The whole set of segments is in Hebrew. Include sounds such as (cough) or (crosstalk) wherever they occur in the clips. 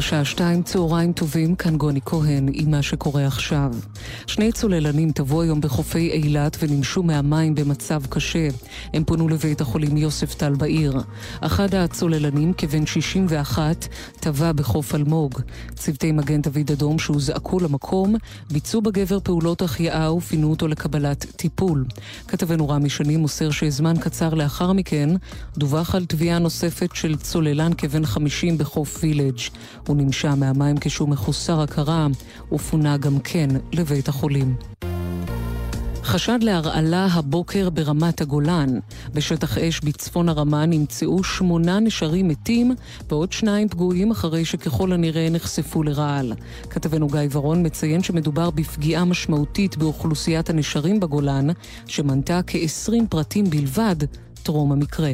השעה שתיים, צהריים טובים, כאן גוני כהן עם מה שקורה עכשיו. שני צוללנים טבעו היום בחופי אילת ונמשו מהמים במצב קשה. הם פונו לבית החולים יוספטל בעיר. אחד הצוללנים, כבן 61, טבע בחוף אלמוג. צוותי מגן דוד אדום שהוזעקו למקום, ביצעו בגבר פעולות החייאה ופינו אותו לקבלת טיפול. כתבנו רמי שני מוסר שזמן קצר לאחר מכן דווח על תביעה נוספת של צוללן כבן 50 בחוף וילג'. הוא נמשה מהמים כשהוא מחוסר הכרה ופונה גם כן לבית החולים. חשד להרעלה הבוקר ברמת הגולן. בשטח אש בצפון הרמה נמצאו שמונה נשרים מתים ועוד שניים פגועים אחרי שככל הנראה נחשפו לרעל. כתבנו גיא ורון מציין שמדובר בפגיעה משמעותית באוכלוסיית הנשרים בגולן, שמנתה כ-20 פרטים בלבד טרום המקרה.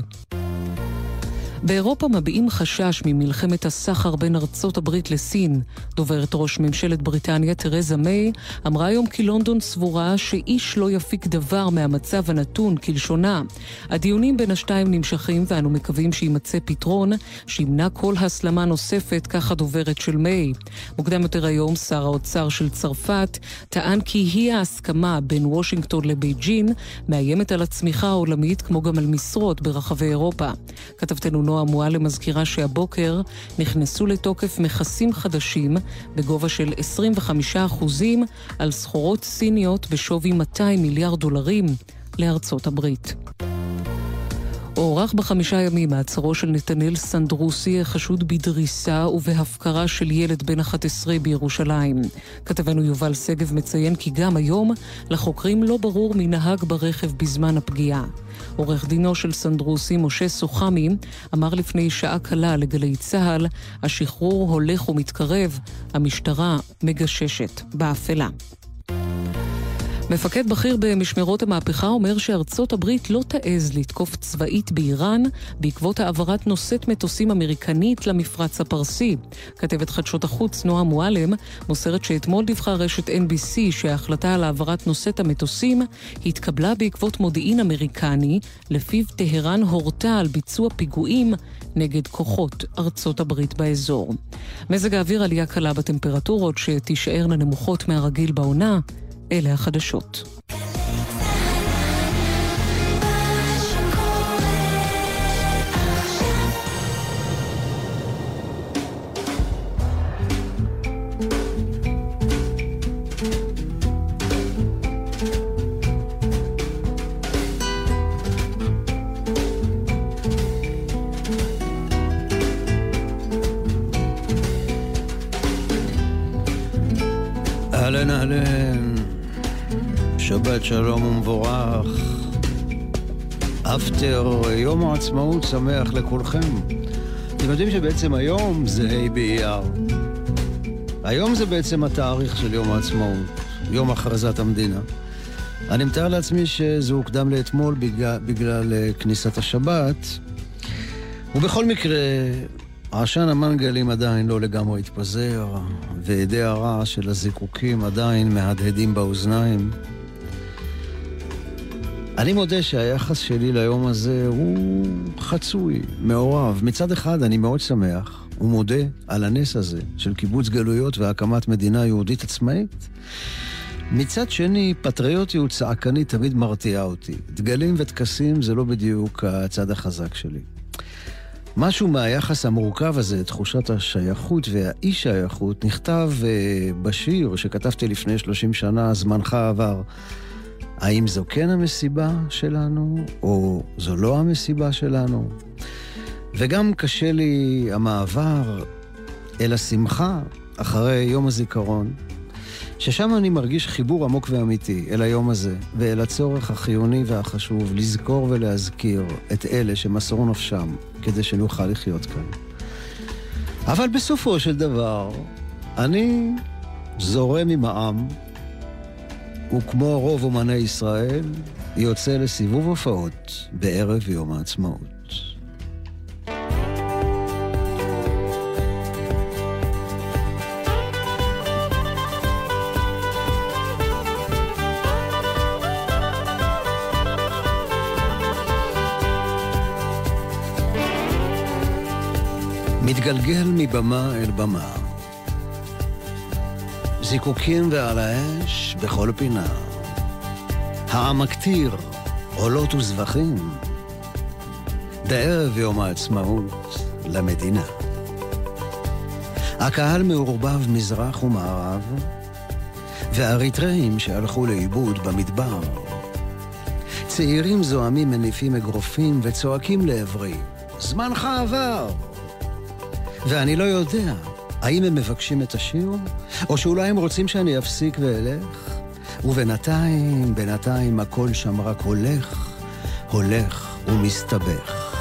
באירופה מביעים חשש ממלחמת הסחר בין ארצות הברית לסין. דוברת ראש ממשלת בריטניה, תרזה מיי, אמרה היום כי לונדון סבורה שאיש לא יפיק דבר מהמצב הנתון כלשונה. הדיונים בין השתיים נמשכים ואנו מקווים שיימצא פתרון שימנע כל הסלמה נוספת, כך הדוברת של מיי. מוקדם יותר היום שר האוצר של צרפת טען כי היא ההסכמה בין וושינגטון לבייג'ין מאיימת על הצמיחה העולמית כמו גם על משרות ברחבי אירופה. כתבתנו נועה מועלם מזכירה שהבוקר נכנסו לתוקף מכסים חדשים בגובה של 25% על סחורות סיניות בשווי 200 מיליארד דולרים לארצות הברית. הוארך בחמישה ימים מעצרו של נתנאל סנדרוסי, החשוד בדריסה ובהפקרה של ילד בן 11 בירושלים. כתבנו יובל שגב מציין כי גם היום לחוקרים לא ברור מי נהג ברכב בזמן הפגיעה. עורך דינו של סנדרוסי, משה סוחמי, אמר לפני שעה קלה לגלי צה"ל, השחרור הולך ומתקרב, המשטרה מגששת באפלה. מפקד בכיר במשמרות המהפכה אומר שארצות הברית לא תעז לתקוף צבאית באיראן בעקבות העברת נושאת מטוסים אמריקנית למפרץ הפרסי. כתבת חדשות החוץ נועה מועלם מוסרת שאתמול דיווחה רשת NBC שההחלטה על העברת נושאת המטוסים התקבלה בעקבות מודיעין אמריקני, לפיו טהרן הורתה על ביצוע פיגועים נגד כוחות ארצות הברית באזור. מזג האוויר עלייה קלה בטמפרטורות שתישארנה נמוכות מהרגיל בעונה. אלה החדשות. אהלן אהלן, שבת שלום ומבורך. אפטר יום העצמאות שמח לכולכם. אתם יודעים שבעצם היום זה ה' באייר. היום זה בעצם התאריך של יום העצמאות, יום הכרזת המדינה. אני מתאר לעצמי שזה הוקדם לאתמול בגלל, בגלל אה, כניסת השבת, ובכל מקרה, עשן המנגלים עדיין לא לגמרי התפזר, ועדי הרעש של הזיקוקים עדיין מהדהדים באוזניים. אני מודה שהיחס שלי ליום הזה הוא חצוי, מעורב. מצד אחד, אני מאוד שמח ומודה על הנס הזה של קיבוץ גלויות והקמת מדינה יהודית עצמאית. מצד שני, פטריוטיות צעקנית תמיד מרתיעה אותי. דגלים וטקסים זה לא בדיוק הצד החזק שלי. משהו מהיחס המורכב הזה, תחושת השייכות והאי-שייכות, נכתב uh, בשיר שכתבתי לפני 30 שנה, זמנך עבר. האם זו כן המסיבה שלנו, או זו לא המסיבה שלנו? וגם קשה לי המעבר אל השמחה אחרי יום הזיכרון, ששם אני מרגיש חיבור עמוק ואמיתי אל היום הזה, ואל הצורך החיוני והחשוב לזכור ולהזכיר את אלה שמסרו נפשם כדי שנוכל לחיות כאן. אבל בסופו של דבר, אני זורם עם העם, וכמו רוב אומני ישראל, יוצא לסיבוב הופעות בערב יום העצמאות. מתגלגל מבמה אל במה. זיקוקים ועל האש בכל פינה. העם מקטיר עולות וזבחים. בערב יום העצמאות למדינה. הקהל מעורבב מזרח ומערב, ואריתראים שהלכו לאיבוד במדבר. צעירים זועמים מניפים אגרופים וצועקים לעברי, זמנך עבר! ואני לא יודע, האם הם מבקשים את השיר, או שאולי הם רוצים שאני אפסיק ואלך? ובינתיים, בינתיים הכל שם רק הולך, הולך ומסתבך.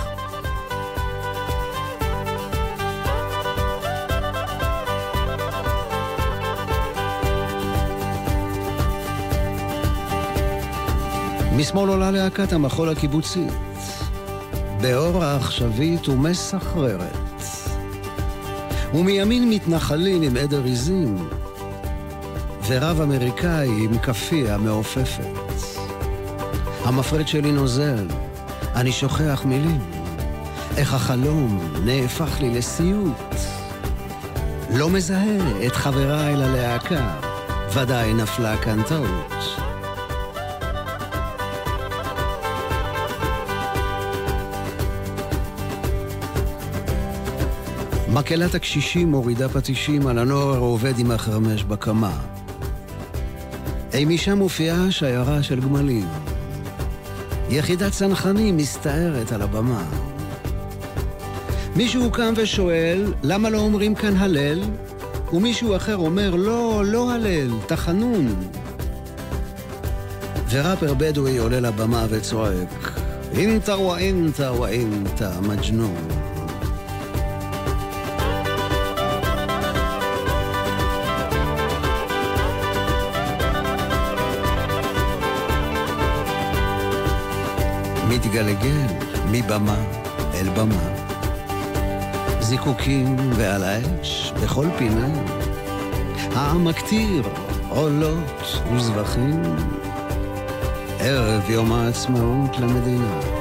משמאל עולה להקת המחול הקיבוצית, באור העכשווית ומסחררת. ומימין מתנחלים עם עדר עיזים, ורב אמריקאי עם כאפיה מעופפת. המפרד שלי נוזל, אני שוכח מילים, איך החלום נהפך לי לסיוט. לא מזהה את חבריי ללהקה, ודאי נפלה כאן טעות. מקהלת הקשישים מורידה פטישים על הנוער העובד עם החרמש בקמה. אי משם מופיעה שיירה של גמלים. יחידת צנחנים מסתערת על הבמה. מישהו קם ושואל, למה לא אומרים כאן הלל? ומישהו אחר אומר, לא, לא הלל, תחנון. וראפר בדואי עולה לבמה וצועק, אינטה ואינטה ואינטה מג'נון. מתגלגל מבמה אל במה. זיקוקים ועל האש בכל פינה. העם מקטיר עולות וזבחים. ערב יום העצמאות למדינה.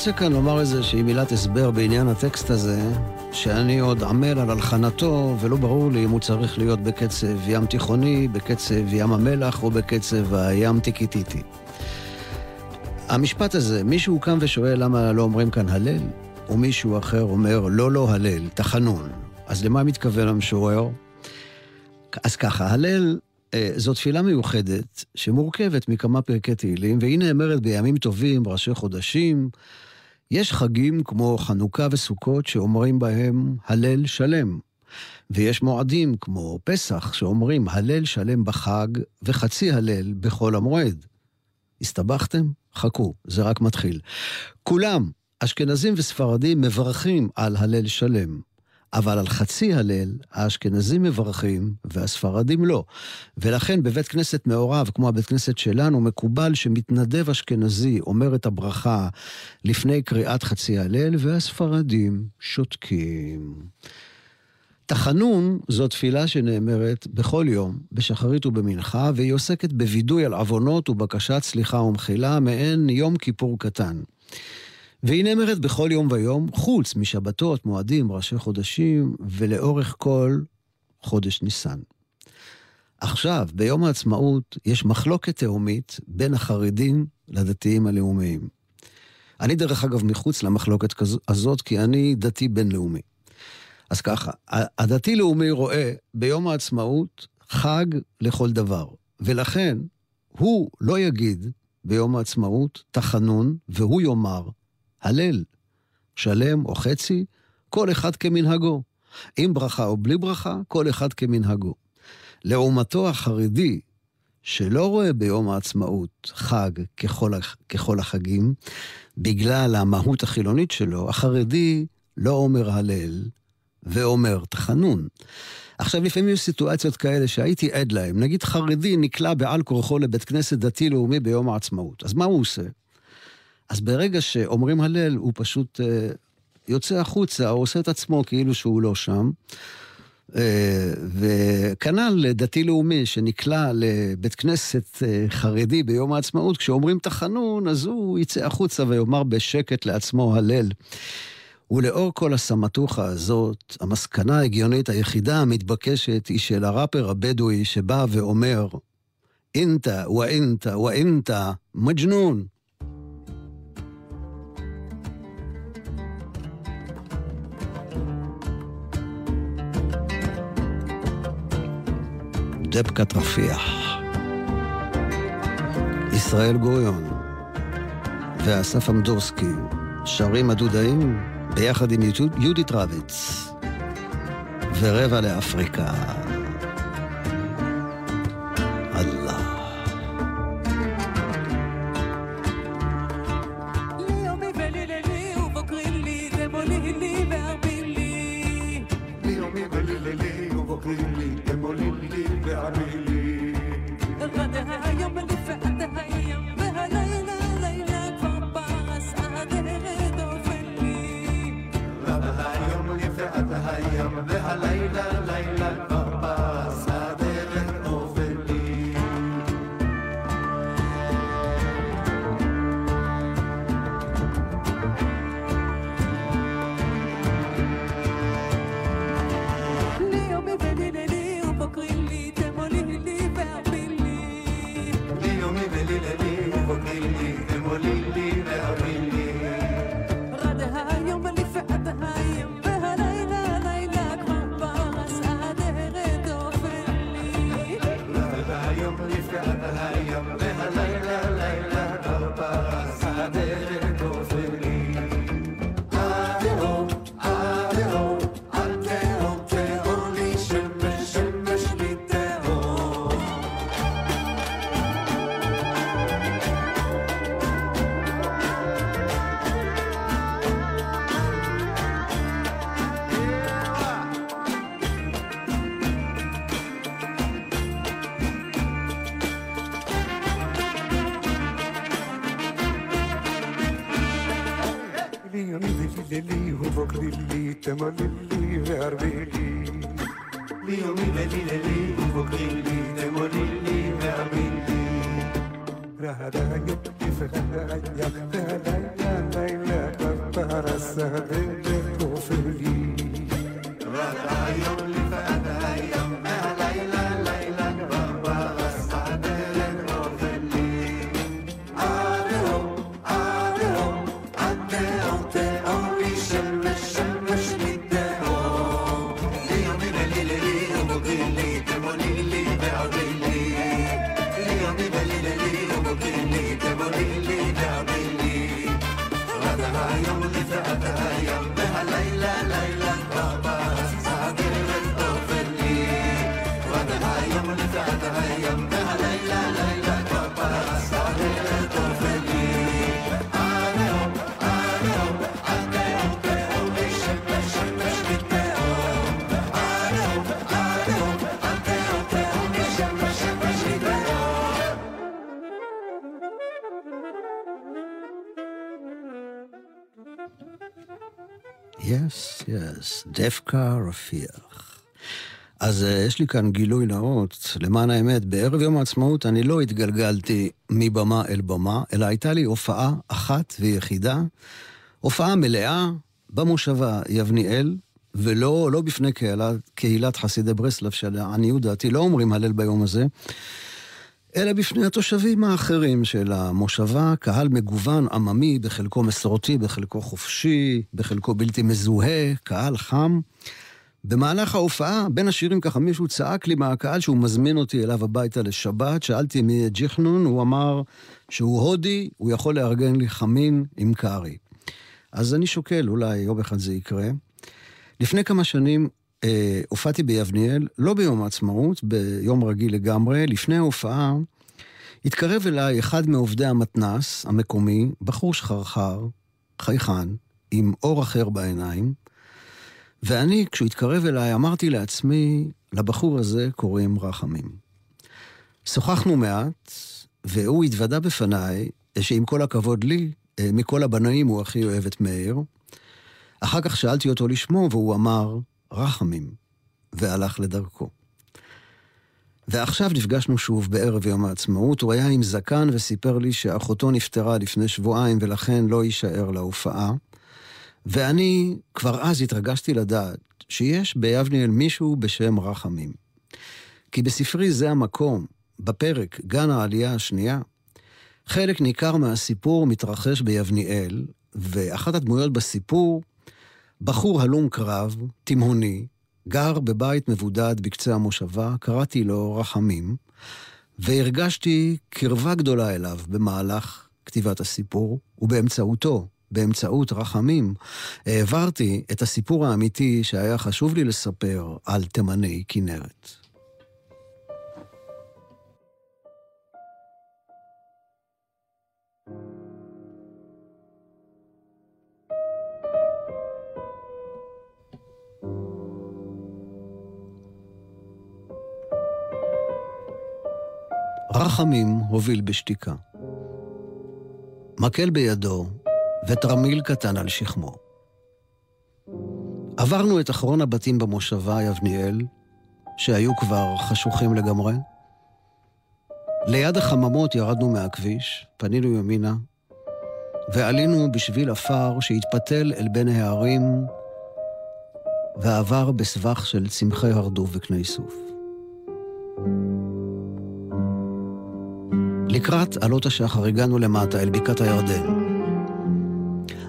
רוצה כאן לומר איזושהי מילת הסבר בעניין הטקסט הזה, שאני עוד עמל על הלחנתו, ולא ברור לי אם הוא צריך להיות בקצב ים תיכוני, בקצב ים המלח או בקצב הים טיקיטיטי. המשפט הזה, מישהו קם ושואל למה לא אומרים כאן הלל, ומישהו אחר אומר לא לא הלל, תחנון. אז למה מתכוון המשורר? אז ככה, הלל אה, זו תפילה מיוחדת שמורכבת מכמה פרקי תהילים, והיא נאמרת בימים טובים, ראשי חודשים, יש חגים כמו חנוכה וסוכות שאומרים בהם הלל שלם. ויש מועדים כמו פסח שאומרים הלל שלם בחג וחצי הלל בחול המועד. הסתבכתם? חכו, זה רק מתחיל. כולם, אשכנזים וספרדים, מברכים על הלל שלם. אבל על חצי הלל, האשכנזים מברכים והספרדים לא. ולכן בבית כנסת מעורב, כמו הבית כנסת שלנו, מקובל שמתנדב אשכנזי אומר את הברכה לפני קריאת חצי הלל, והספרדים שותקים. תחנון זו תפילה שנאמרת בכל יום, בשחרית ובמנחה, והיא עוסקת בווידוי על עוונות ובקשת סליחה ומחילה, מעין יום כיפור קטן. והיא נאמרת בכל יום ויום, חוץ משבתות, מועדים, ראשי חודשים, ולאורך כל חודש ניסן. עכשיו, ביום העצמאות, יש מחלוקת תהומית בין החרדים לדתיים הלאומיים. אני, דרך אגב, מחוץ למחלוקת הזאת, כי אני דתי בינלאומי. אז ככה, הדתי-לאומי רואה ביום העצמאות חג לכל דבר, ולכן הוא לא יגיד ביום העצמאות תחנון, והוא יאמר הלל, שלם או חצי, כל אחד כמנהגו. עם ברכה או בלי ברכה, כל אחד כמנהגו. לעומתו החרדי, שלא רואה ביום העצמאות חג ככל, ככל החגים, בגלל המהות החילונית שלו, החרדי לא אומר הלל ואומר תחנון. עכשיו, לפעמים יש סיטואציות כאלה שהייתי עד להם. נגיד חרדי נקלע בעל כורחו לבית כנסת דתי-לאומי ביום העצמאות. אז מה הוא עושה? אז ברגע שאומרים הלל, הוא פשוט אה, יוצא החוצה, או עושה את עצמו כאילו שהוא לא שם. אה, וכנ"ל דתי-לאומי שנקלע לבית כנסת אה, חרדי ביום העצמאות, כשאומרים תחנון, אז הוא יצא החוצה ויאמר בשקט לעצמו הלל. ולאור כל הסמטוחה הזאת, המסקנה ההגיונית היחידה המתבקשת היא של הראפר הבדואי שבא ואומר, אינתה ואינתה ואינתה מג'נון. דבקת רפיח, ישראל גוריון ואסף עמדורסקי שרים הדודאים ביחד עם יהודית רביץ ורבע לאפריקה. للي وبكر للي تما للي غير بيلي ليوم للي للي وبكر للي تما للي غير بيلي رهلا يكتف هلا يكتف هلا ليلى تطار السهل تكفلي رهلا يولي דווקא רפיח. אז uh, יש לי כאן גילוי נאות, למען האמת, בערב יום העצמאות אני לא התגלגלתי מבמה אל במה, אלא הייתה לי הופעה אחת ויחידה, הופעה מלאה במושבה יבניאל, ולא לא בפני קהילת, קהילת חסידי ברסלב, שלעניות דעתי לא אומרים הלל ביום הזה, אלא בפני התושבים האחרים של המושבה, קהל מגוון עממי, בחלקו מסורתי, בחלקו חופשי, בחלקו בלתי מזוהה, קהל חם. במהלך ההופעה, בין השירים ככה מישהו צעק לי מהקהל שהוא מזמין אותי אליו הביתה לשבת, שאלתי מי ג'יחנון, הוא אמר שהוא הודי, הוא יכול לארגן לי חמין עם קארי. אז אני שוקל, אולי יום אחד זה יקרה. לפני כמה שנים אה, הופעתי ביבניאל, לא ביום העצמאות, ביום רגיל לגמרי. לפני ההופעה התקרב אליי אחד מעובדי המתנ"ס המקומי, בחור שחרחר, חייכן, עם אור אחר בעיניים, ואני, כשהוא התקרב אליי, אמרתי לעצמי, לבחור הזה קוראים רחמים. שוחחנו מעט, והוא התוודה בפניי שעם כל הכבוד לי, אה, מכל הבנאים הוא הכי אוהב את מאיר. אחר כך שאלתי אותו לשמו, והוא אמר, רחמים, והלך לדרכו. ועכשיו נפגשנו שוב בערב יום העצמאות, הוא היה עם זקן וסיפר לי שאחותו נפטרה לפני שבועיים ולכן לא יישאר להופעה. ואני כבר אז התרגשתי לדעת שיש ביבניאל מישהו בשם רחמים. כי בספרי זה המקום, בפרק גן העלייה השנייה, חלק ניכר מהסיפור מתרחש ביבניאל, ואחת הדמויות בסיפור, בחור הלום קרב, תימהוני, גר בבית מבודד בקצה המושבה, קראתי לו רחמים, והרגשתי קרבה גדולה אליו במהלך כתיבת הסיפור, ובאמצעותו, באמצעות רחמים, העברתי את הסיפור האמיתי שהיה חשוב לי לספר על תימני כנרת. רחמים הוביל בשתיקה. מקל בידו ותרמיל קטן על שכמו. עברנו את אחרון הבתים במושבה יבניאל, שהיו כבר חשוכים לגמרי. ליד החממות ירדנו מהכביש, פנינו ימינה, ועלינו בשביל עפר שהתפתל אל בין ההרים ועבר בסבך של צמחי הרדוף וקני סוף. לקראת עלות השחר הגענו למטה, אל בקעת הירדן.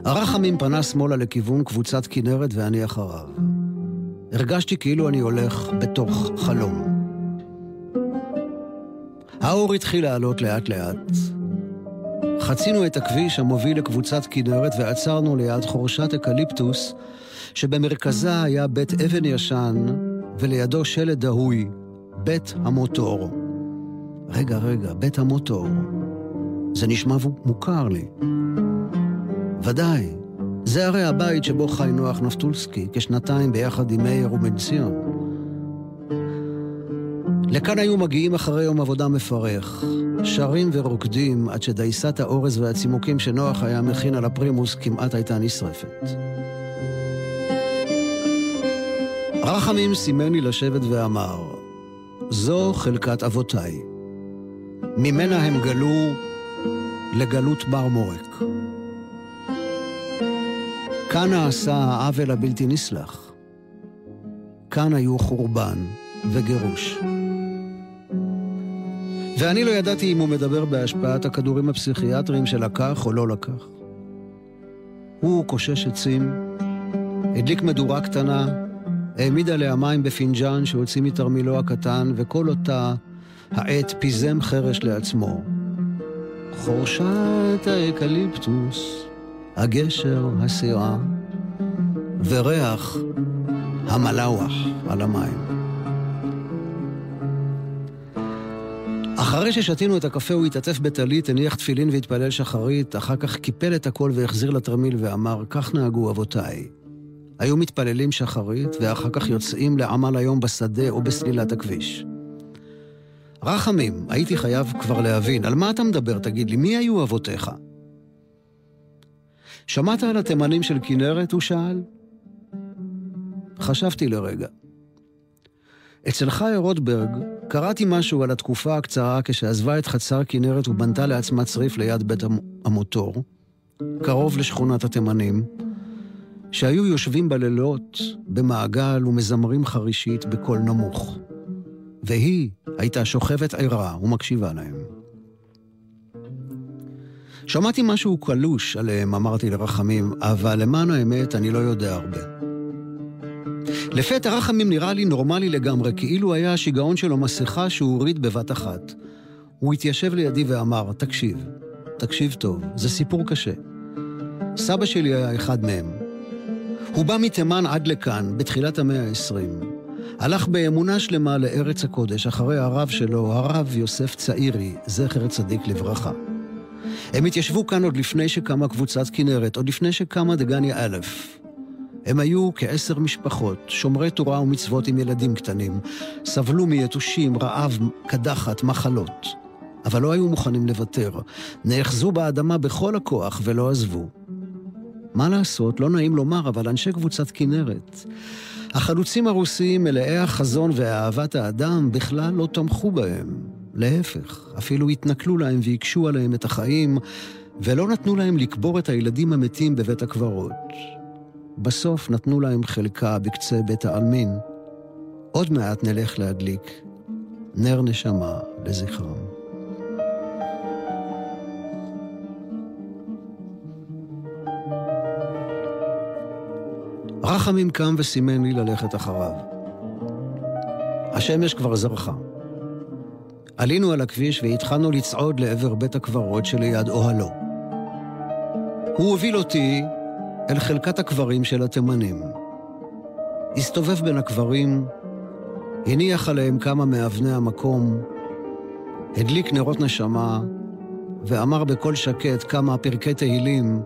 רחמים פנה שמאלה לכיוון קבוצת כנרת ואני אחריו. הרגשתי כאילו אני הולך בתוך חלום. האור התחיל לעלות לאט-לאט. חצינו את הכביש המוביל לקבוצת כנרת ועצרנו ליד חורשת אקליפטוס, שבמרכזה היה בית אבן ישן ולידו שלט דהוי, בית המוטור. רגע, רגע, בית המוטור. זה נשמע מוכר לי. ודאי, זה הרי הבית שבו חי נוח נפטולסקי, כשנתיים ביחד עם מאיר ובן ציון. לכאן היו מגיעים אחרי יום עבודה מפרך, שרים ורוקדים עד שדייסת האורז והצימוקים שנוח היה מכין על הפרימוס כמעט הייתה נשרפת. רחמים סימן לי לשבת ואמר, זו חלקת אבותיי. ממנה הם גלו לגלות מרמורק. כאן נעשה העוול הבלתי נסלח. כאן היו חורבן וגירוש. ואני לא ידעתי אם הוא מדבר בהשפעת הכדורים הפסיכיאטריים שלקח או לא לקח. הוא קושש עצים, הדליק מדורה קטנה, העמיד עליה מים בפינג'אן שהוציא מתרמילו הקטן, וכל אותה העת פיזם חרש לעצמו. חורשת האקליפטוס, הגשר, הסירה, וריח המלוח על המים. אחרי ששתינו את הקפה הוא התעטף בטלית, הניח תפילין והתפלל שחרית, אחר כך קיפל את הכל והחזיר לתרמיל ואמר, כך נהגו אבותיי. היו מתפללים שחרית, ואחר כך יוצאים לעמל היום בשדה או בסלילת הכביש. רחמים, הייתי חייב כבר להבין, על מה אתה מדבר, תגיד לי, מי היו אבותיך? שמעת על התימנים של כנרת? הוא שאל. חשבתי לרגע. אצל חיה רוטברג קראתי משהו על התקופה הקצרה כשעזבה את חצר כנרת ובנתה לעצמה צריף ליד בית המוטור, קרוב לשכונת התימנים, שהיו יושבים בלילות במעגל ומזמרים חרישית בקול נמוך. והיא הייתה שוכבת ערה ומקשיבה להם. שמעתי משהו קלוש עליהם, אמרתי לרחמים, אבל למען האמת אני לא יודע הרבה. לפתע רחמים נראה לי נורמלי לגמרי, כאילו היה השיגעון שלו מסכה שהוא הוריד בבת אחת. הוא התיישב לידי ואמר, תקשיב, תקשיב טוב, זה סיפור קשה. סבא שלי היה אחד מהם. הוא בא מתימן עד לכאן, בתחילת המאה ה-20. הלך באמונה שלמה לארץ הקודש, אחרי הרב שלו, הרב יוסף צעירי, זכר צדיק לברכה. הם התיישבו כאן עוד לפני שקמה קבוצת כנרת, עוד לפני שקמה דגניה א'. הם היו כעשר משפחות, שומרי תורה ומצוות עם ילדים קטנים, סבלו מיתושים, רעב, קדחת, מחלות. אבל לא היו מוכנים לוותר. נאחזו באדמה בכל הכוח ולא עזבו. מה לעשות, לא נעים לומר, אבל אנשי קבוצת כנרת. החלוצים הרוסיים מלאי החזון ואהבת האדם בכלל לא תמכו בהם. להפך, אפילו התנכלו להם והקשו עליהם את החיים, ולא נתנו להם לקבור את הילדים המתים בבית הקברות. בסוף נתנו להם חלקה בקצה בית העלמין. עוד מעט נלך להדליק נר נשמה לזכרם. רחמים קם וסימן לי ללכת אחריו. השמש כבר זרחה. עלינו על הכביש והתחלנו לצעוד לעבר בית הקברות שליד אוהלו. הוא הוביל אותי אל חלקת הקברים של התימנים. הסתובב בין הקברים, הניח עליהם כמה מאבני המקום, הדליק נרות נשמה, ואמר בקול שקט כמה פרקי תהילים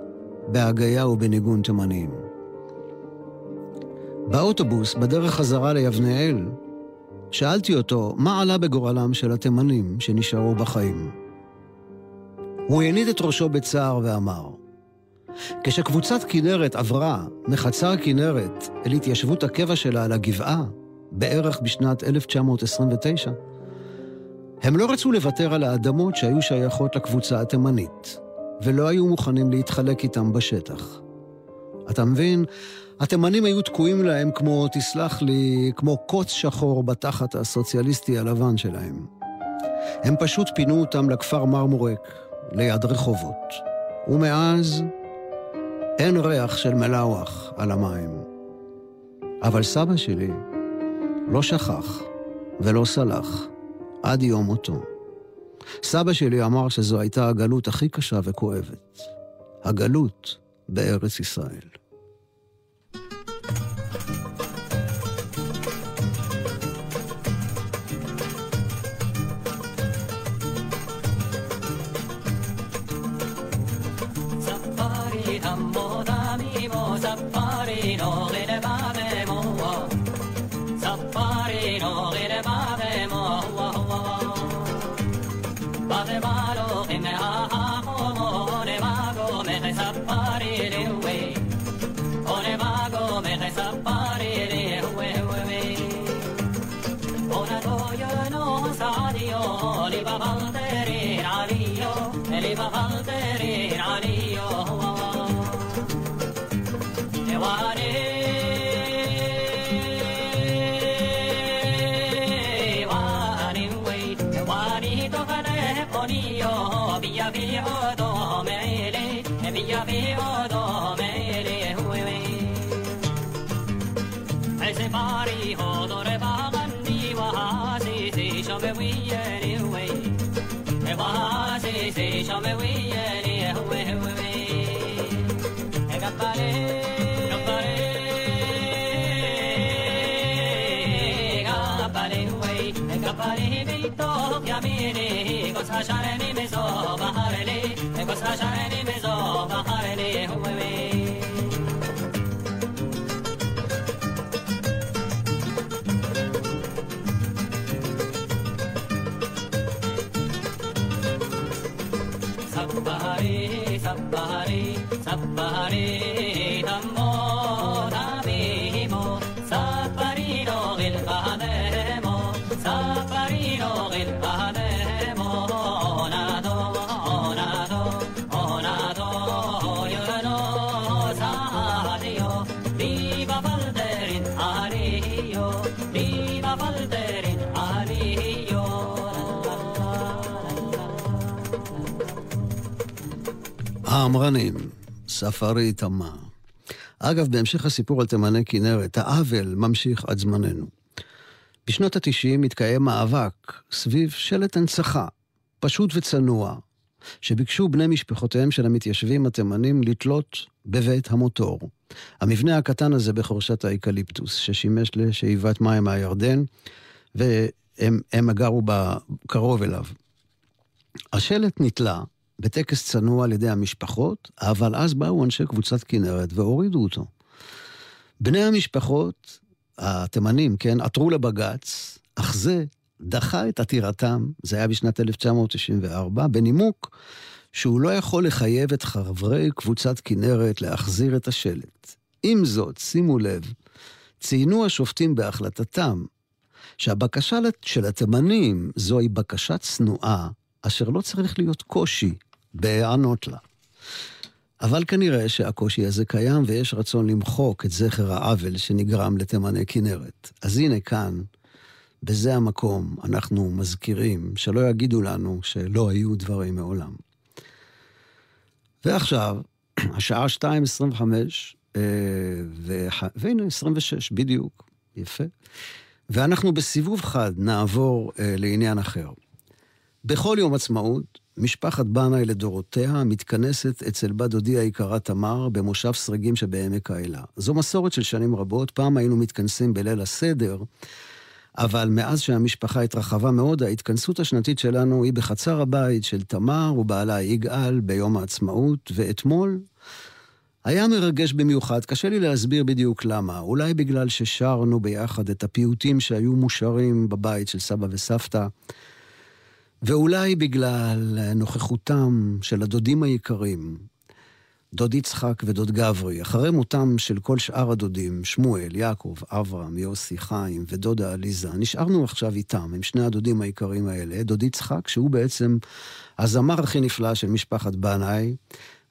בהגייה ובניגון תימניים. באוטובוס, בדרך חזרה ליבנאל, שאלתי אותו מה עלה בגורלם של התימנים שנשארו בחיים. הוא הניד את ראשו בצער ואמר, כשקבוצת כנרת עברה מחצר כנרת אל התיישבות הקבע שלה על הגבעה, בערך בשנת 1929, הם לא רצו לוותר על האדמות שהיו שייכות לקבוצה התימנית, ולא היו מוכנים להתחלק איתם בשטח. אתה מבין? התימנים היו תקועים להם כמו, תסלח לי, כמו קוץ שחור בתחת הסוציאליסטי הלבן שלהם. הם פשוט פינו אותם לכפר מרמורק, ליד רחובות. ומאז אין ריח של מלאווח על המים. אבל סבא שלי לא שכח ולא סלח עד יום מותו. סבא שלי אמר שזו הייתה הגלות הכי קשה וכואבת. הגלות בארץ ישראל. Sabahari, sabahari, sabahari, sabahari, sabahari, sabahari, sabahari, sabahari, sabahari, sabahari, sabahari, sabahari, sabahari, sabahari, sabahari, sabahari, sabahari, sabahari, sabahari, העמרנים, ספרי תמה. אגב, בהמשך הסיפור על תימני כנרת, העוול ממשיך עד זמננו. בשנות ה-90 התקיים מאבק סביב שלט הנצחה, פשוט וצנוע. שביקשו בני משפחותיהם של המתיישבים התימנים לתלות בבית המוטור. המבנה הקטן הזה בחורשת האקליפטוס, ששימש לשאיבת מים מהירדן, והם גרו קרוב אליו. השלט נתלה בטקס צנוע על ידי המשפחות, אבל אז באו אנשי קבוצת כנרת והורידו אותו. בני המשפחות, התימנים, כן, עתרו לבג"ץ, אך זה דחה את עתירתם, זה היה בשנת 1994, בנימוק שהוא לא יכול לחייב את חברי קבוצת כנרת להחזיר את השלט. עם זאת, שימו לב, ציינו השופטים בהחלטתם שהבקשה של התימנים זוהי בקשה צנועה, אשר לא צריך להיות קושי בהיענות לה. אבל כנראה שהקושי הזה קיים ויש רצון למחוק את זכר העוול שנגרם לתימני כנרת. אז הנה כאן, בזה המקום, אנחנו מזכירים שלא יגידו לנו שלא היו דברים מעולם. ועכשיו, (clears throat) השעה 2.25, אה, והנה, 26, בדיוק, יפה. ואנחנו בסיבוב חד נעבור אה, לעניין אחר. בכל יום עצמאות, משפחת בנאי לדורותיה מתכנסת אצל בת דודי היקרה תמר במושב סרגים שבעמק האלה. זו מסורת של שנים רבות, פעם היינו מתכנסים בליל הסדר, אבל מאז שהמשפחה התרחבה מאוד, ההתכנסות השנתית שלנו היא בחצר הבית של תמר ובעלה יגאל ביום העצמאות, ואתמול היה מרגש במיוחד, קשה לי להסביר בדיוק למה. אולי בגלל ששרנו ביחד את הפיוטים שהיו מושרים בבית של סבא וסבתא. ואולי בגלל נוכחותם של הדודים היקרים, דוד יצחק ודוד גברי, אחרי מותם של כל שאר הדודים, שמואל, יעקב, אברהם, יוסי, חיים ודודה עליזה, נשארנו עכשיו איתם, עם שני הדודים היקרים האלה, דוד יצחק, שהוא בעצם הזמר הכי נפלא של משפחת בנאי,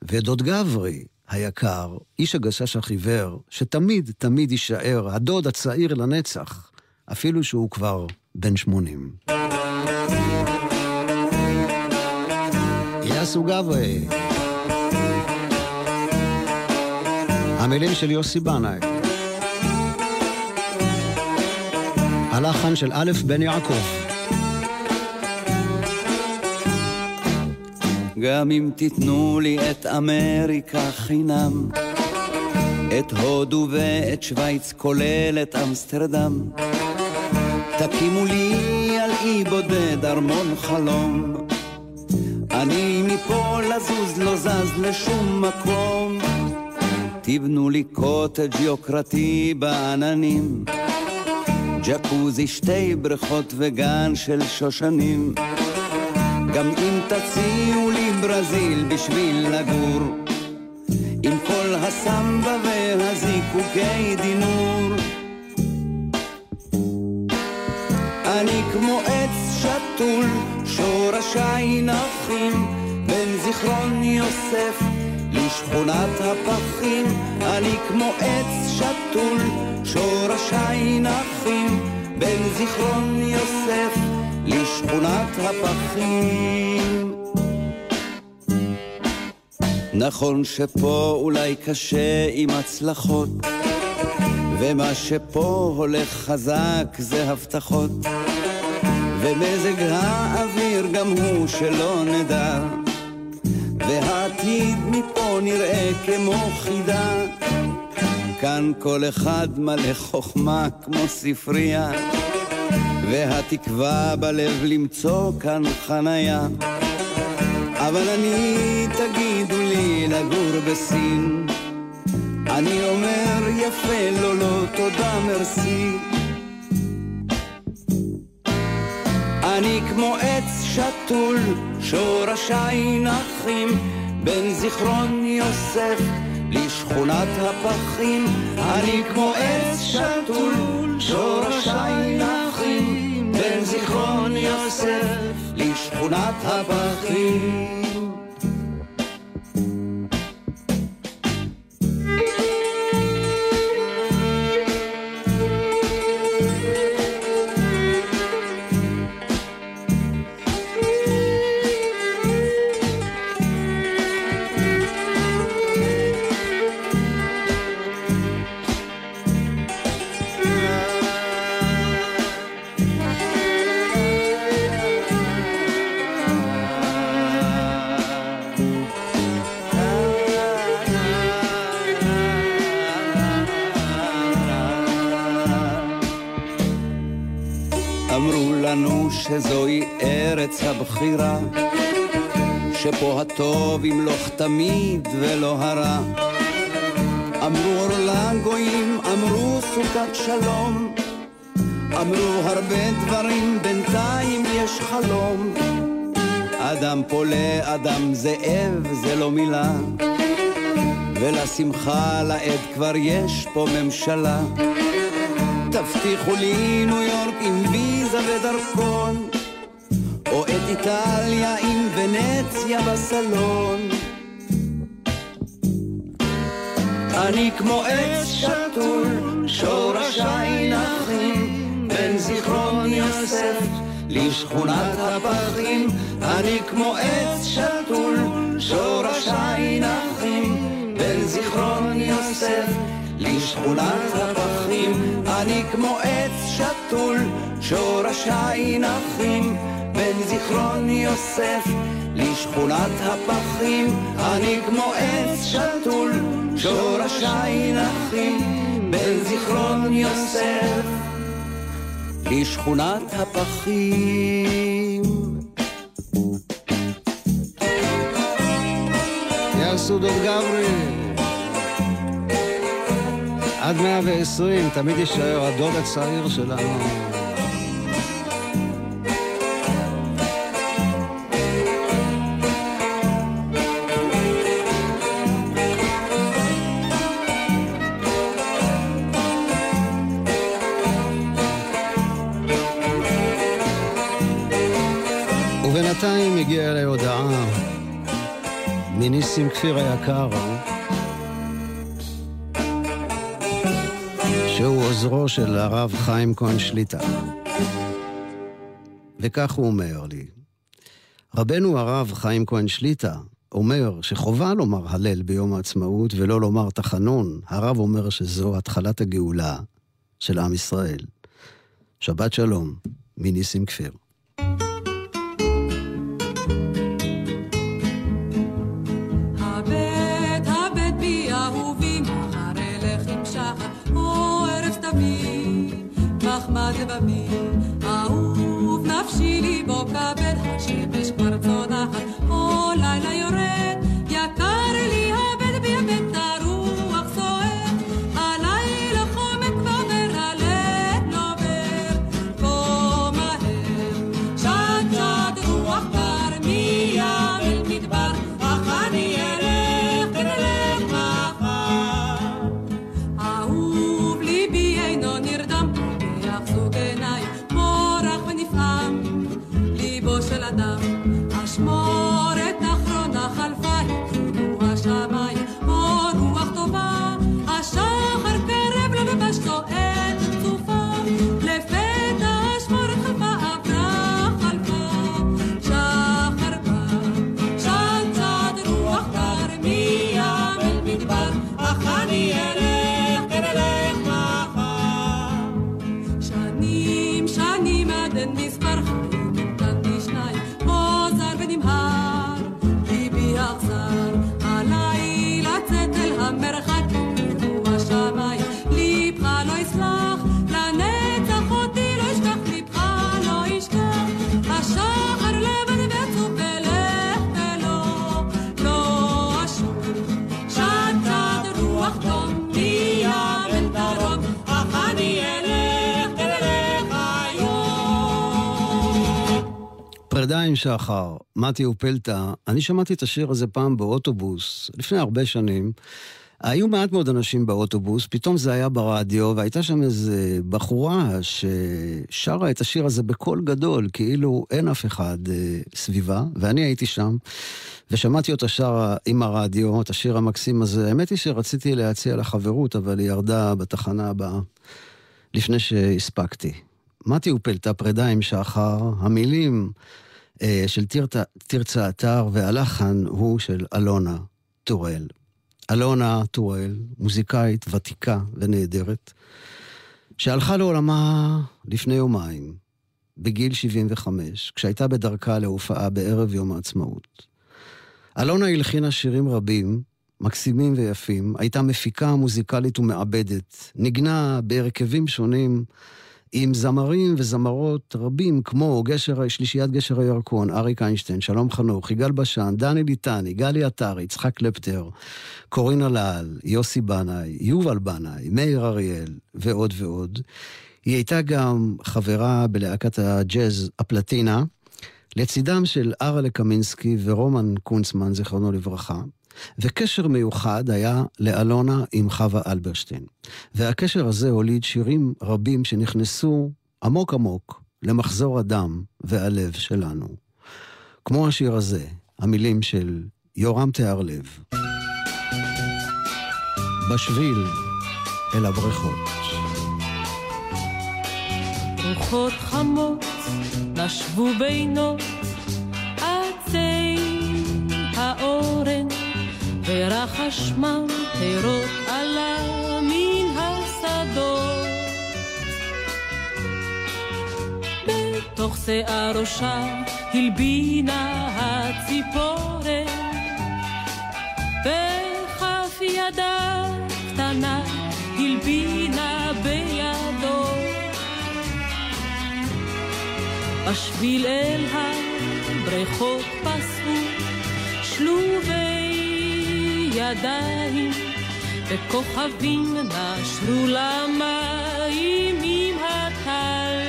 ודוד גברי, היקר, איש הגשש החיוור, שתמיד תמיד יישאר הדוד הצעיר לנצח, אפילו שהוא כבר בן שמונים. יאסו גברי. המילים של יוסי בנאי. הלחן של א' בן יעקב. גם אם תיתנו לי את אמריקה חינם, את הודו ואת שווייץ כולל את אמסטרדם, תקימו לי על אי בודד ארמון חלום, אני מפה לזוז לא זז לשום מקום. תבנו לי קוטג' יוקרתי בעננים, ג'קוזי שתי בריכות וגן של שושנים. גם אם תציעו לי ברזיל בשביל לגור, עם כל הסמבה והזיקוקי דינור. אני כמו עץ שתול שורשיי נחים בין זיכרון יוסף לשכונת הפחים. אני כמו עץ שתול שורשיי נחים בין זיכרון יוסף לשכונת הפחים. נכון שפה אולי קשה עם הצלחות ומה שפה הולך חזק זה הבטחות ומזג האוויר גם הוא שלא נדע. והעתיד מפה נראה כמו חידה. כאן כל אחד מלא חוכמה כמו ספרייה. והתקווה בלב למצוא כאן חניה אבל אני, תגידו לי, לגור בסין. אני אומר יפה, לא, לא, תודה, מרסי אני כמו עץ שתול, שורשיי נחים, בין זיכרון יוסף לשכונת הפחים. אני כמו עץ שתול, שורשיי נחים, בין זיכרון יוסף לשכונת הפחים. ארץ הבחירה, שפה הטוב ימלוך תמיד ולא הרע. אמרו אור לגויים, אמרו סוכת שלום, אמרו הרבה דברים, בינתיים יש חלום. אדם פולה, אדם זאב, זה לא מילה. ולשמחה לעד כבר יש פה ממשלה. תבטיחו לי ניו איטליה עם ונציה בסלון. אני כמו עץ שתול, שורשיי נחים, בין זיכרון יוסף לשכונת הפחים. אני כמו עץ שתול, שורשיי נחים, בין זיכרון יוסף לשכונת הפחים. אני כמו עץ שתול, שורשיי נחים, בין זיכרון יוסף לשכונת הפחים. אני כמו עץ שתול, שורשיי נחים, בין זיכרון יוסף לשכונת הפחים. יעשו דוד גברי. עד 120, תמיד יישאר הדוד הצעיר שלנו. ובינתיים הגיעה אליי הודעה מניסים כפיר היקר, שהוא עוזרו של הרב חיים כהן שליטה. וכך הוא אומר לי, רבנו הרב חיים כהן שליטה אומר שחובה לומר הלל ביום העצמאות ולא לומר תחנון. הרב אומר שזו התחלת הגאולה של עם ישראל. שבת שלום, מניסים כפיר. לבבי, אהוב נפשי ליבו כבד, השמש כבר צונחת, או לילה יורד, שנים עד אין 2, שחר, מתי ופלטה, אני שמעתי את השיר הזה פעם באוטובוס, לפני הרבה שנים. היו מעט מאוד אנשים באוטובוס, פתאום זה היה ברדיו, והייתה שם איזו בחורה ששרה את השיר הזה בקול גדול, כאילו אין אף אחד אה, סביבה, ואני הייתי שם, ושמעתי אותה שרה עם הרדיו, את השיר המקסים הזה. האמת היא שרציתי להציע לה חברות, אבל היא ירדה בתחנה הבאה, לפני שהספקתי. מתי ופלטה פרידה עם שחר, המילים של תרצה, תרצה אתר, והלחן הוא של אלונה טוראל. אלונה טוראל, מוזיקאית ותיקה ונהדרת, שהלכה לעולמה לפני יומיים, בגיל 75, כשהייתה בדרכה להופעה בערב יום העצמאות. אלונה הלחינה שירים רבים, מקסימים ויפים, הייתה מפיקה מוזיקלית ומעבדת, ניגנה בהרכבים שונים עם זמרים וזמרות רבים, כמו גשר, שלישיית גשר הירקון, אריק איינשטיין, שלום חנוך, יגאל בשן, דני ליטני, גלי עטר, יצחק קלפטר, קורינה לאל, יוסי בנאי, יובל בנאי, מאיר אריאל ועוד ועוד. היא הייתה גם חברה בלהקת הג'אז הפלטינה, לצידם של ארלה קמינסקי ורומן קונצמן, זיכרונו לברכה. וקשר מיוחד היה לאלונה עם חווה אלברשטיין. והקשר הזה הוליד שירים רבים שנכנסו עמוק עמוק למחזור הדם והלב שלנו. כמו השיר הזה, המילים של יורם תיארלב. בשביל אל הבריכות. רוחות חמות נשבו בינות עצי האורן ורחש ממטרות עלה מן השדות. בתוך שיער ראשה הלבינה הציפורן, בכף ידה קטנה הלבינה בידו. בשביל אל הבריכות פסעו שלובי ידיים, וכוכבים נשרו למים עם הטל.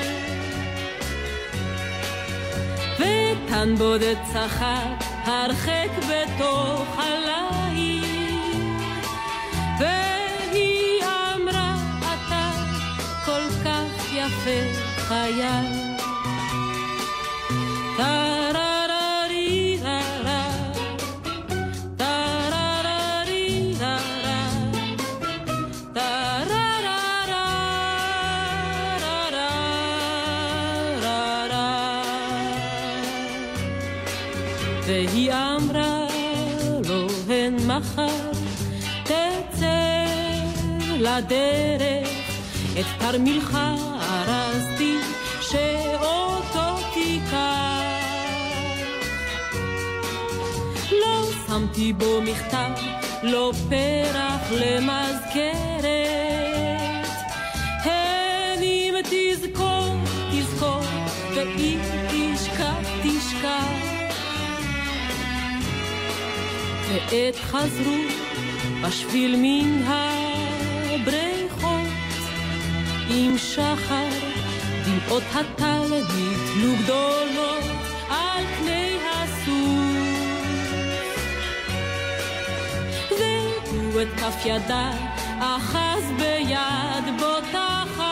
ותן בודד צחק הרחק בתוך הליל, והיא אמרה, אתה כל כך יפה חייל. והיא לדרך את תרמילך ארזתי שאותו תיקח. לא שמתי בו מכתב לא פרח למזכרת. הן אם תזכור תזכור ואם תשכח תשכח. ועת חזרו בשביל מן הבריכות עם שחר דמעות הטל נתלו גדולות על פני הסוף. והוא את כף ידה אחז ביד בוטחת.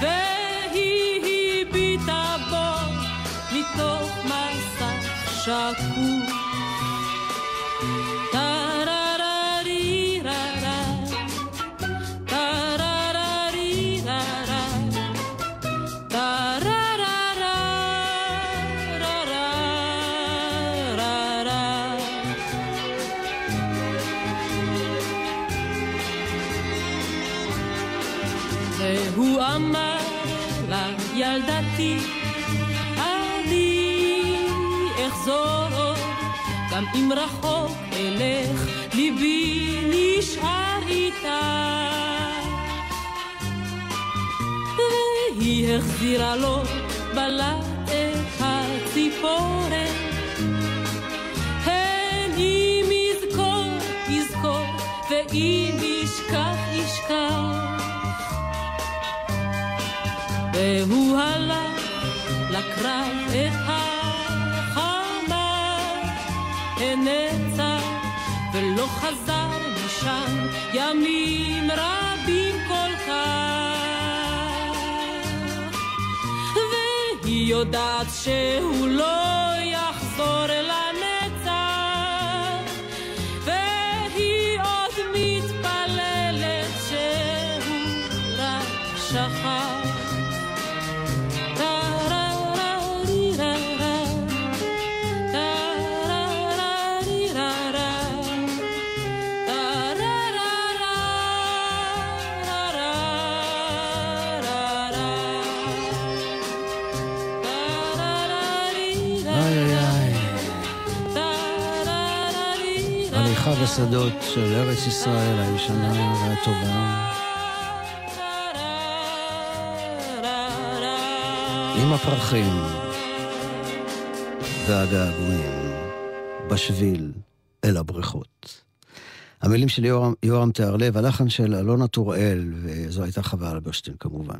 והיא הביטה בו מתוך מסך שקוף אם רחוק אלך, ליבי נשאר איתה. והיא החזירה לו בלט את הציפורן. הן אם יזכור, יזכור, ואם ישכח, ישכח. והוא הלך לקרב הנצח ולא חזר משם ימים רבים כל כך. והיא יודעת שהוא לא השדות של ארץ ישראל הישנה והטובה. עם הפרחים והגעגועים בשביל אל הבריכות. המילים של יורם, יורם תיארלב, הלחן של אלונה טוראל, וזו הייתה חווה אלברשטיין כמובן.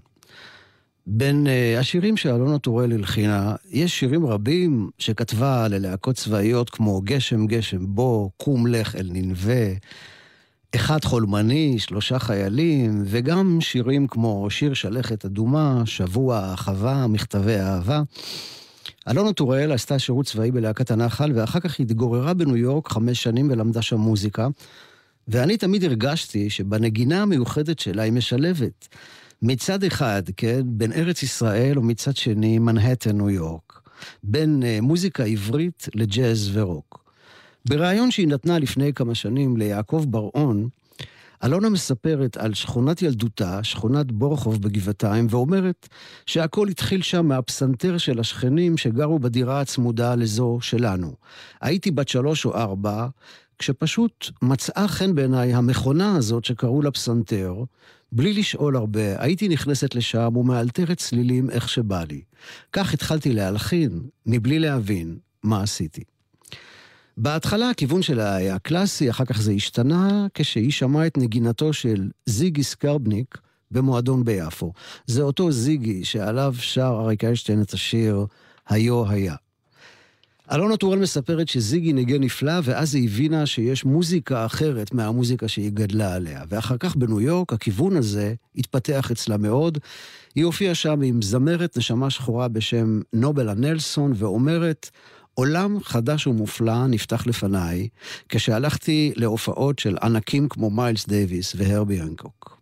בין uh, השירים שאלונה טוראל הלחינה, יש שירים רבים שכתבה ללהקות צבאיות כמו גשם גשם בוא, קום לך אל ננבה, אחד חולמני, שלושה חיילים, וגם שירים כמו שיר שלכת אדומה, שבוע האחווה, מכתבי אהבה. אלונה טוראל עשתה שירות צבאי בלהקת הנחל, ואחר כך התגוררה בניו יורק חמש שנים ולמדה שם מוזיקה. ואני תמיד הרגשתי שבנגינה המיוחדת שלה היא משלבת. מצד אחד, כן, בין ארץ ישראל ומצד שני, מנהטן, ניו יורק. בין uh, מוזיקה עברית לג'אז ורוק. בריאיון שהיא נתנה לפני כמה שנים ליעקב בר-און, אלונה מספרת על שכונת ילדותה, שכונת בורחוב בגבעתיים, ואומרת שהכל התחיל שם מהפסנתר של השכנים שגרו בדירה הצמודה לזו שלנו. הייתי בת שלוש או ארבע, כשפשוט מצאה חן בעיניי המכונה הזאת שקראו לה פסנתר, בלי לשאול הרבה, הייתי נכנסת לשם ומאלתרת צלילים איך שבא לי. כך התחלתי להלחין, מבלי להבין מה עשיתי. בהתחלה הכיוון שלה היה קלאסי, אחר כך זה השתנה כשהיא שמעה את נגינתו של זיגי סקרבניק במועדון ביפו. זה אותו זיגי שעליו שר אריק איינשטיין את השיר "היו היה". אלונה טורל מספרת שזיגי ניגן נפלא, ואז היא הבינה שיש מוזיקה אחרת מהמוזיקה שהיא גדלה עליה. ואחר כך בניו יורק, הכיוון הזה התפתח אצלה מאוד. היא הופיעה שם עם זמרת נשמה שחורה בשם נובלה נלסון, ואומרת, עולם חדש ומופלא נפתח לפניי, כשהלכתי להופעות של ענקים כמו מיילס דייוויס והרבי הנקוק.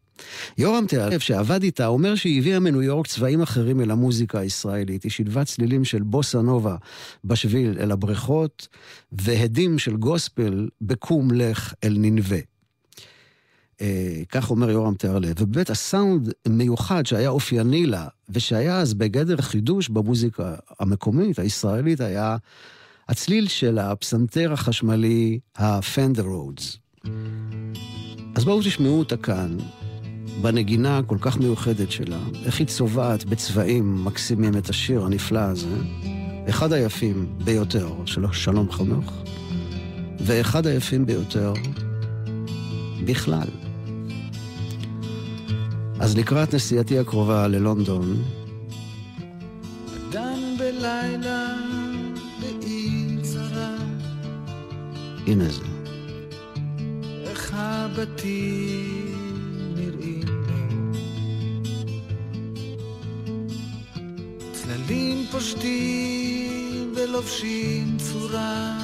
יורם תיאלב, שעבד איתה, אומר שהיא הביאה מניו יורק צבעים אחרים אל המוזיקה הישראלית. היא שילבה צלילים של בוסה נובה בשביל אל הבריכות, והדים של גוספל בקום לך אל ננבה. אה, כך אומר יורם תיארלב. ובאמת הסאונד מיוחד שהיה אופייני לה, ושהיה אז בגדר חידוש במוזיקה המקומית, הישראלית, היה הצליל של הפסנתר החשמלי, הפנדר רודס. אז בואו תשמעו אותה כאן, בנגינה הכל כך מיוחדת שלה, איך היא צובעת בצבעים מקסימים את השיר הנפלא הזה, אחד היפים ביותר של שלום חנוך, ואחד היפים ביותר בכלל. אז לקראת נסיעתי הקרובה ללונדון, דן בלילה בעיר זרה, הנה זה. איך הבתים צללים פושטים ולובשים צורה,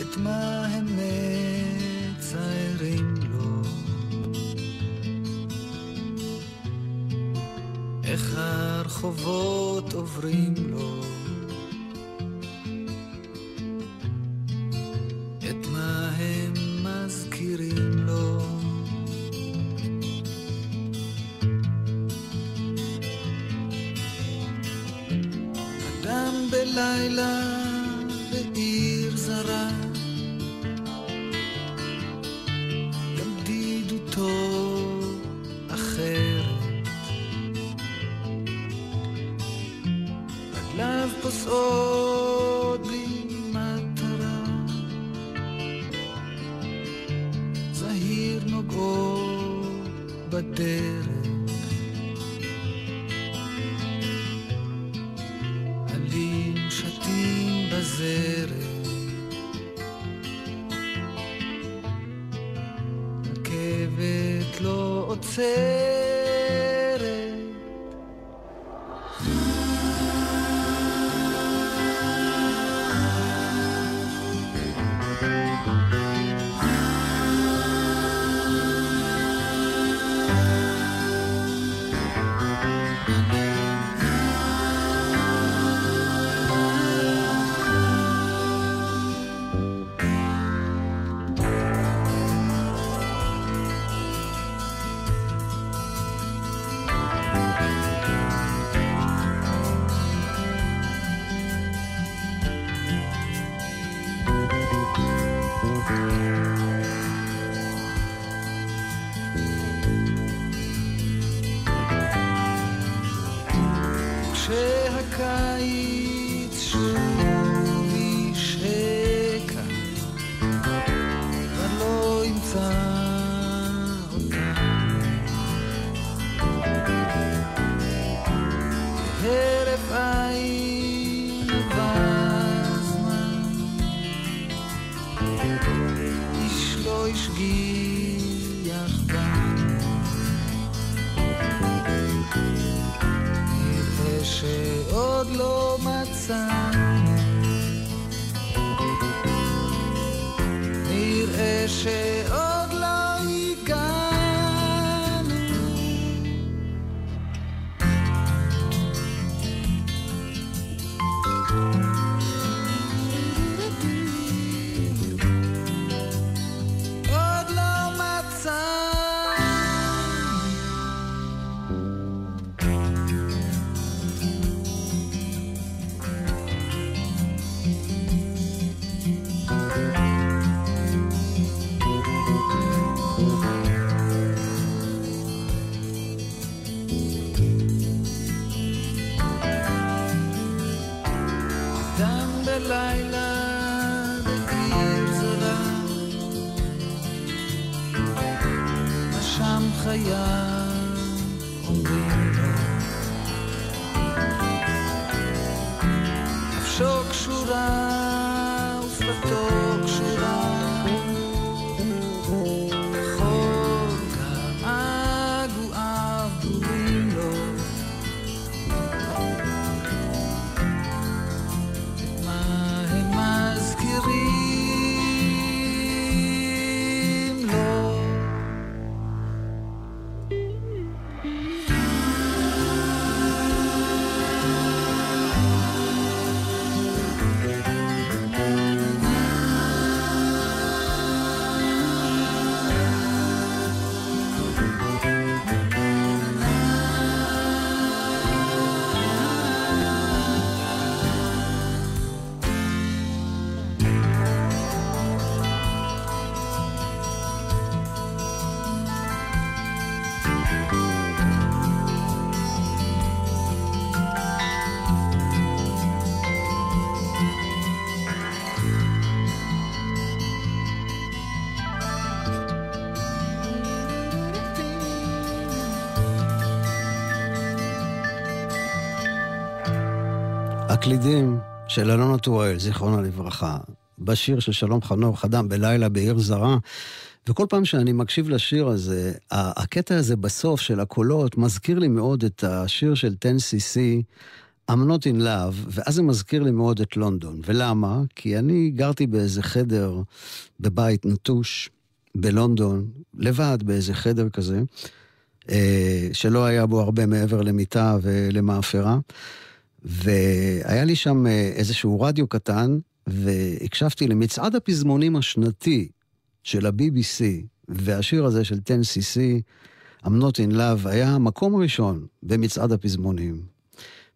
את מה הם מציירים לו. איך הרחובות עוברים לו. looked over. הקלידים של אלונה טוראל, זיכרונה לברכה, בשיר של שלום חנוך, אדם בלילה בעיר זרה, וכל פעם שאני מקשיב לשיר הזה, הקטע הזה בסוף של הקולות מזכיר לי מאוד את השיר של 10cc, I'm not in love, ואז זה מזכיר לי מאוד את לונדון. ולמה? כי אני גרתי באיזה חדר בבית נטוש בלונדון, לבד באיזה חדר כזה, אה, שלא היה בו הרבה מעבר למיטה ולמאפרה. והיה לי שם אה, איזשהו רדיו קטן, והקשבתי למצעד הפזמונים השנתי של ה-BBC, והשיר הזה של 10cc, I'm not in love, היה המקום הראשון במצעד הפזמונים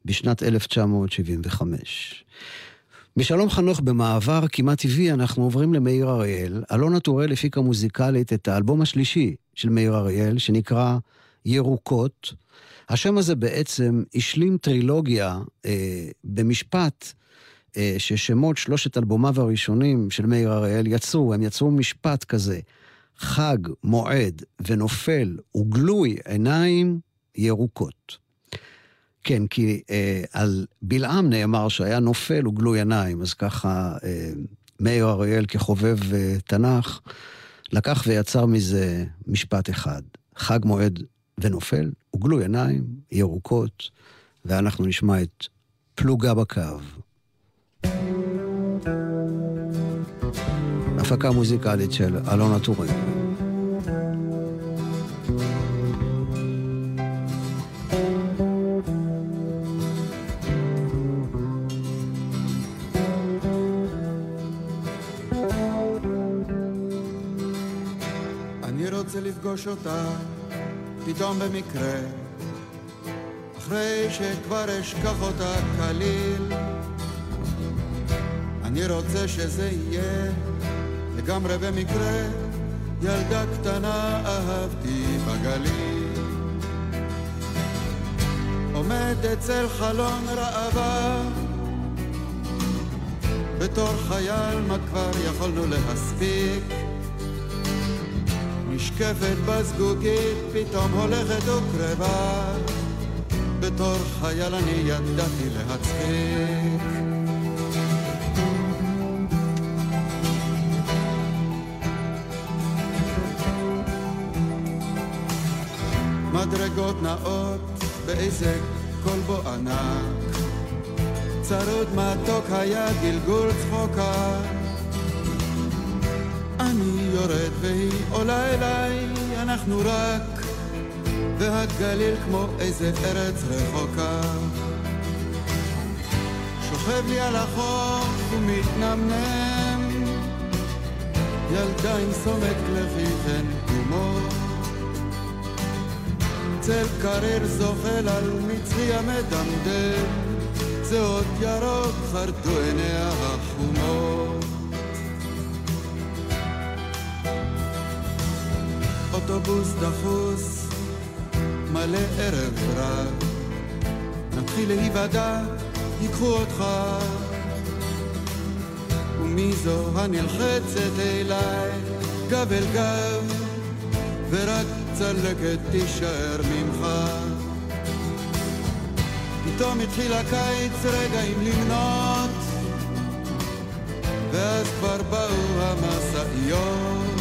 בשנת 1975. בשלום חנוך במעבר כמעט טבעי אנחנו עוברים למאיר אריאל. אלונה טוראל הפיקה מוזיקלית את האלבום השלישי של מאיר אריאל, שנקרא ירוקות. השם הזה בעצם השלים טרילוגיה אה, במשפט אה, ששמות שלושת אלבומיו הראשונים של מאיר אריאל יצרו, הם יצרו משפט כזה, חג, מועד ונופל וגלוי עיניים ירוקות. כן, כי אה, על בלעם נאמר שהיה נופל וגלוי עיניים, אז ככה אה, מאיר אריאל כחובב אה, תנ"ך לקח ויצר מזה משפט אחד, חג מועד ונופל, וגלוי עיניים, ירוקות, ואנחנו נשמע את פלוגה בקו. הפקה מוזיקלית של אלונה טורן. אני רוצה לפגוש אותה פתאום במקרה אחרי שכבר אשכח אותה כליל אני רוצה שזה יהיה לגמרי במקרה ילדה קטנה אהבתי בגליל. עומד אצל חלון ראווה בתור חייל מה כבר יכולנו להספיק נשקפת בזגוגית, פתאום הולכת וקרבה. בתור חייל אני ידעתי להצחיק. מדרגות נאות באיזה כלבו ענק. צרוד מתוק היה גלגול צחוקה. יורד והיא עולה אליי, אנחנו רק, והגליל כמו איזה ארץ רחוקה. שוכב לי על החוף ומתנמנם, ילדה עם סומק לחיכן קומו. צל קריר זוחל על מצרי המדמדם, זהות ירוק חרטו עיניה החומות. אוטובוס דחוס, מלא ערב רב, נתחיל להיוודע, ייקחו אותך. ומי זו הנלחצת אליי, גב אל גב, ורק צלקת תישאר ממך. פתאום התחיל הקיץ רגעים למנות, ואז כבר באו המשאיות.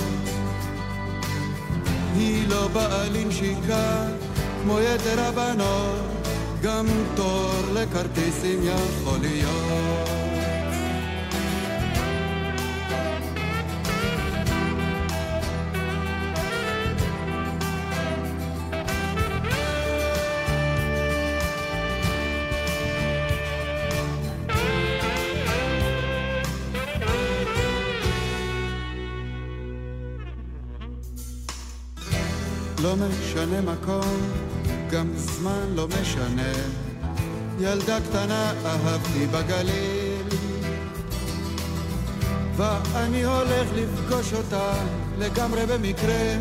היא לא באה לנשיקה כמו יתר הבנות, גם תור לכרטיסים יכול להיות. משנה מקום, גם זמן לא משנה. ילדה קטנה אהבתי בגליל, ואני הולך לפגוש אותה לגמרי במקרה,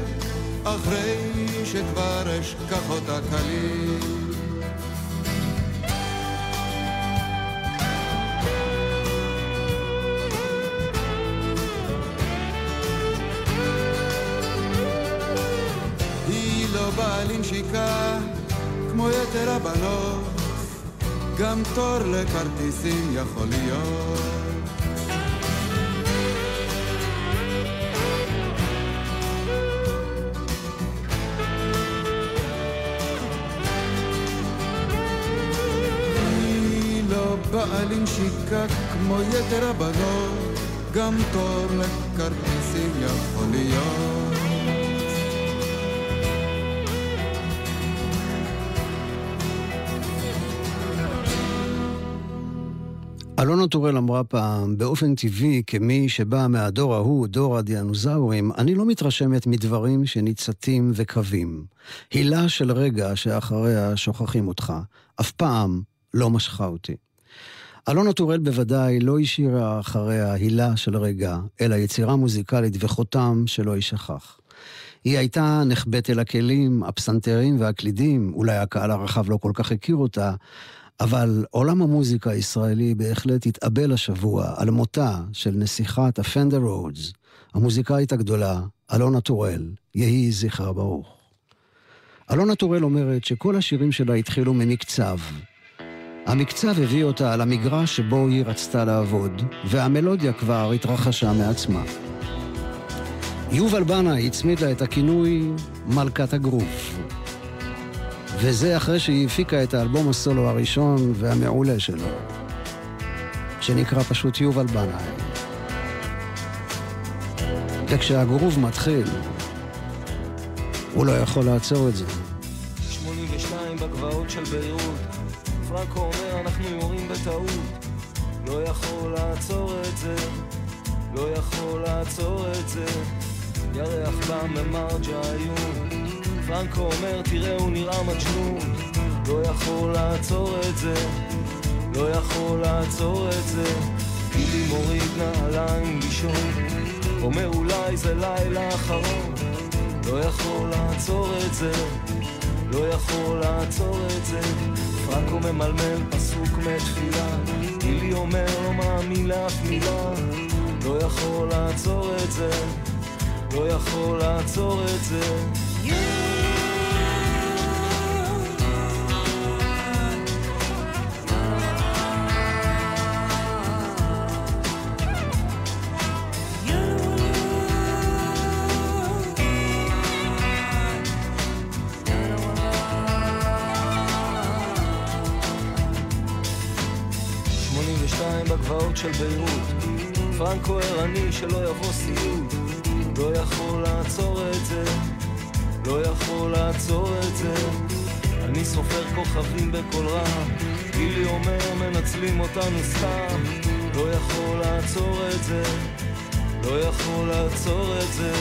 אחרי שכבר אשכח אותה כליל. לנשיקה כמו יתר הבנות, גם תור לכרטיסים יכול להיות. לא באה לנשיקה כמו יתר הבנות, גם תור לכרטיסים יכול להיות. אלונה טורל אמרה פעם, באופן טבעי, כמי שבא מהדור ההוא, דור הדיאנוזאורים, אני לא מתרשמת מדברים שניצתים וקווים. הילה של רגע שאחריה שוכחים אותך, אף פעם לא משכה אותי. אלונה טורל בוודאי לא השאירה אחריה הילה של רגע, אלא יצירה מוזיקלית וחותם שלא יישכח. היא הייתה נחבאת אל הכלים, הפסנתרים והקלידים, אולי הקהל הרחב לא כל כך הכיר אותה, אבל עולם המוזיקה הישראלי בהחלט התאבל השבוע על מותה של נסיכת הפנדר רודס, המוזיקאית הגדולה, אלונה טורל, יהי זכרה ברוך. אלונה טורל אומרת שכל השירים שלה התחילו ממקצב. המקצב הביא אותה על המגרש שבו היא רצתה לעבוד, והמלודיה כבר התרחשה מעצמה. יובל בנה הצמיד לה את הכינוי מלכת הגרוף. וזה אחרי שהיא הפיקה את האלבום הסולו הראשון והמעולה שלו, שנקרא פשוט יובל בנאי. וכשהגרוב מתחיל, הוא לא יכול לעצור את זה. 82 בגבעות של ביירות, פרנקו אומר אנחנו יורים בטעות, לא יכול לעצור את זה, לא יכול לעצור את זה, ירח בא ממרג'ה. פרנקו אומר, תראה, הוא נראה מג'נון, לא יכול לעצור את זה, לא יכול לעצור את זה. גילי מוריד נעליים לישון, אומר אולי זה לילה אחרון, לא יכול לעצור את זה, לא יכול לעצור את זה. פרנקו ממלמל פסוק מתפילה, גילי אומר לא מאמין לאף מילה, לא יכול לעצור את זה, לא יכול לעצור את זה. בגבעות שלא יבוא סיוט, לא יכול לעצור את זה, לא יכול לעצור את זה. אני סופר כוכבים בקול רם, גילי אומר מנצלים אותנו סתם, לא יכול לעצור את זה, לא יכול לעצור את זה.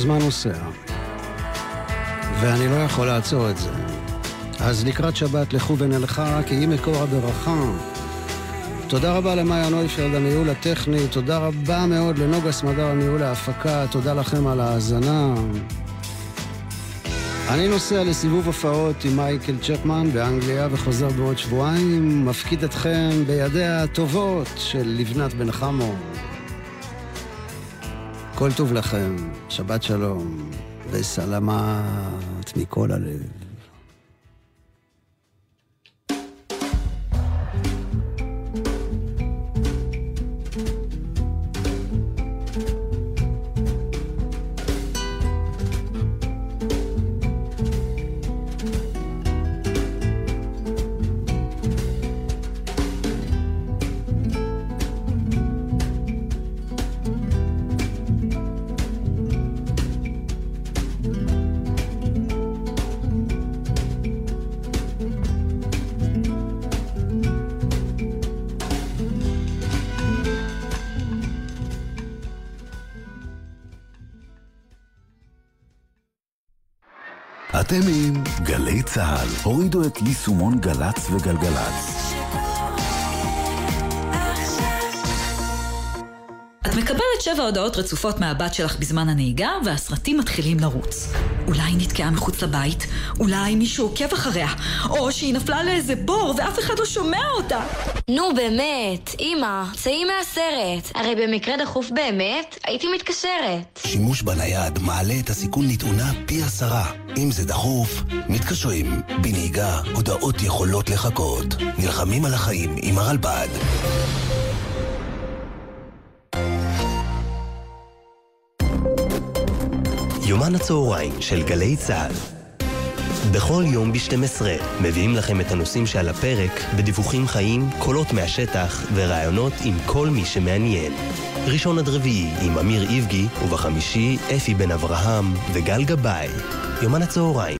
והזמן נוסע, ואני לא יכול לעצור את זה. אז לקראת שבת לכו ונלכה, כי היא מקור הברכה. תודה רבה למאיה נויפלד, הניהול הטכני, תודה רבה מאוד לנוגה סמדר, הניהול ההפקה, תודה לכם על ההאזנה. אני נוסע לסיבוב הופעות עם מייקל צ'פמן באנגליה וחוזר בעוד שבועיים, מפקיד אתכם בידיה הטובות של לבנת בן חמו. כל טוב לכם, שבת שלום וסלמת מכל הלב. צה"ל. הורידו את יישומון גל"צ וגלגלצ. את מקבלת שבע הודעות רצופות מהבת שלך בזמן הנהיגה, והסרטים מתחילים לרוץ. אולי נתקעה מחוץ לבית, אולי מישהו עוקב אחריה, או שהיא נפלה לאיזה בור ואף אחד לא שומע אותה. נו באמת, אמא, צאי מהסרט. הרי במקרה דחוף באמת, הייתי מתקשרת. שימוש בנייד מעלה את הסיכון לתאונה פי עשרה. אם זה דחוף, מתקשרים. בנהיגה, הודעות יכולות לחכות. נלחמים על החיים עם הרלב"ד. יומן הצהריים של גלי צה"ל. בכל יום ב-12 מביאים לכם את הנושאים שעל הפרק בדיווחים חיים, קולות מהשטח ורעיונות עם כל מי שמעניין. ראשון עד רביעי עם אמיר איבגי, ובחמישי אפי בן אברהם וגל גבאי. יומן הצהריים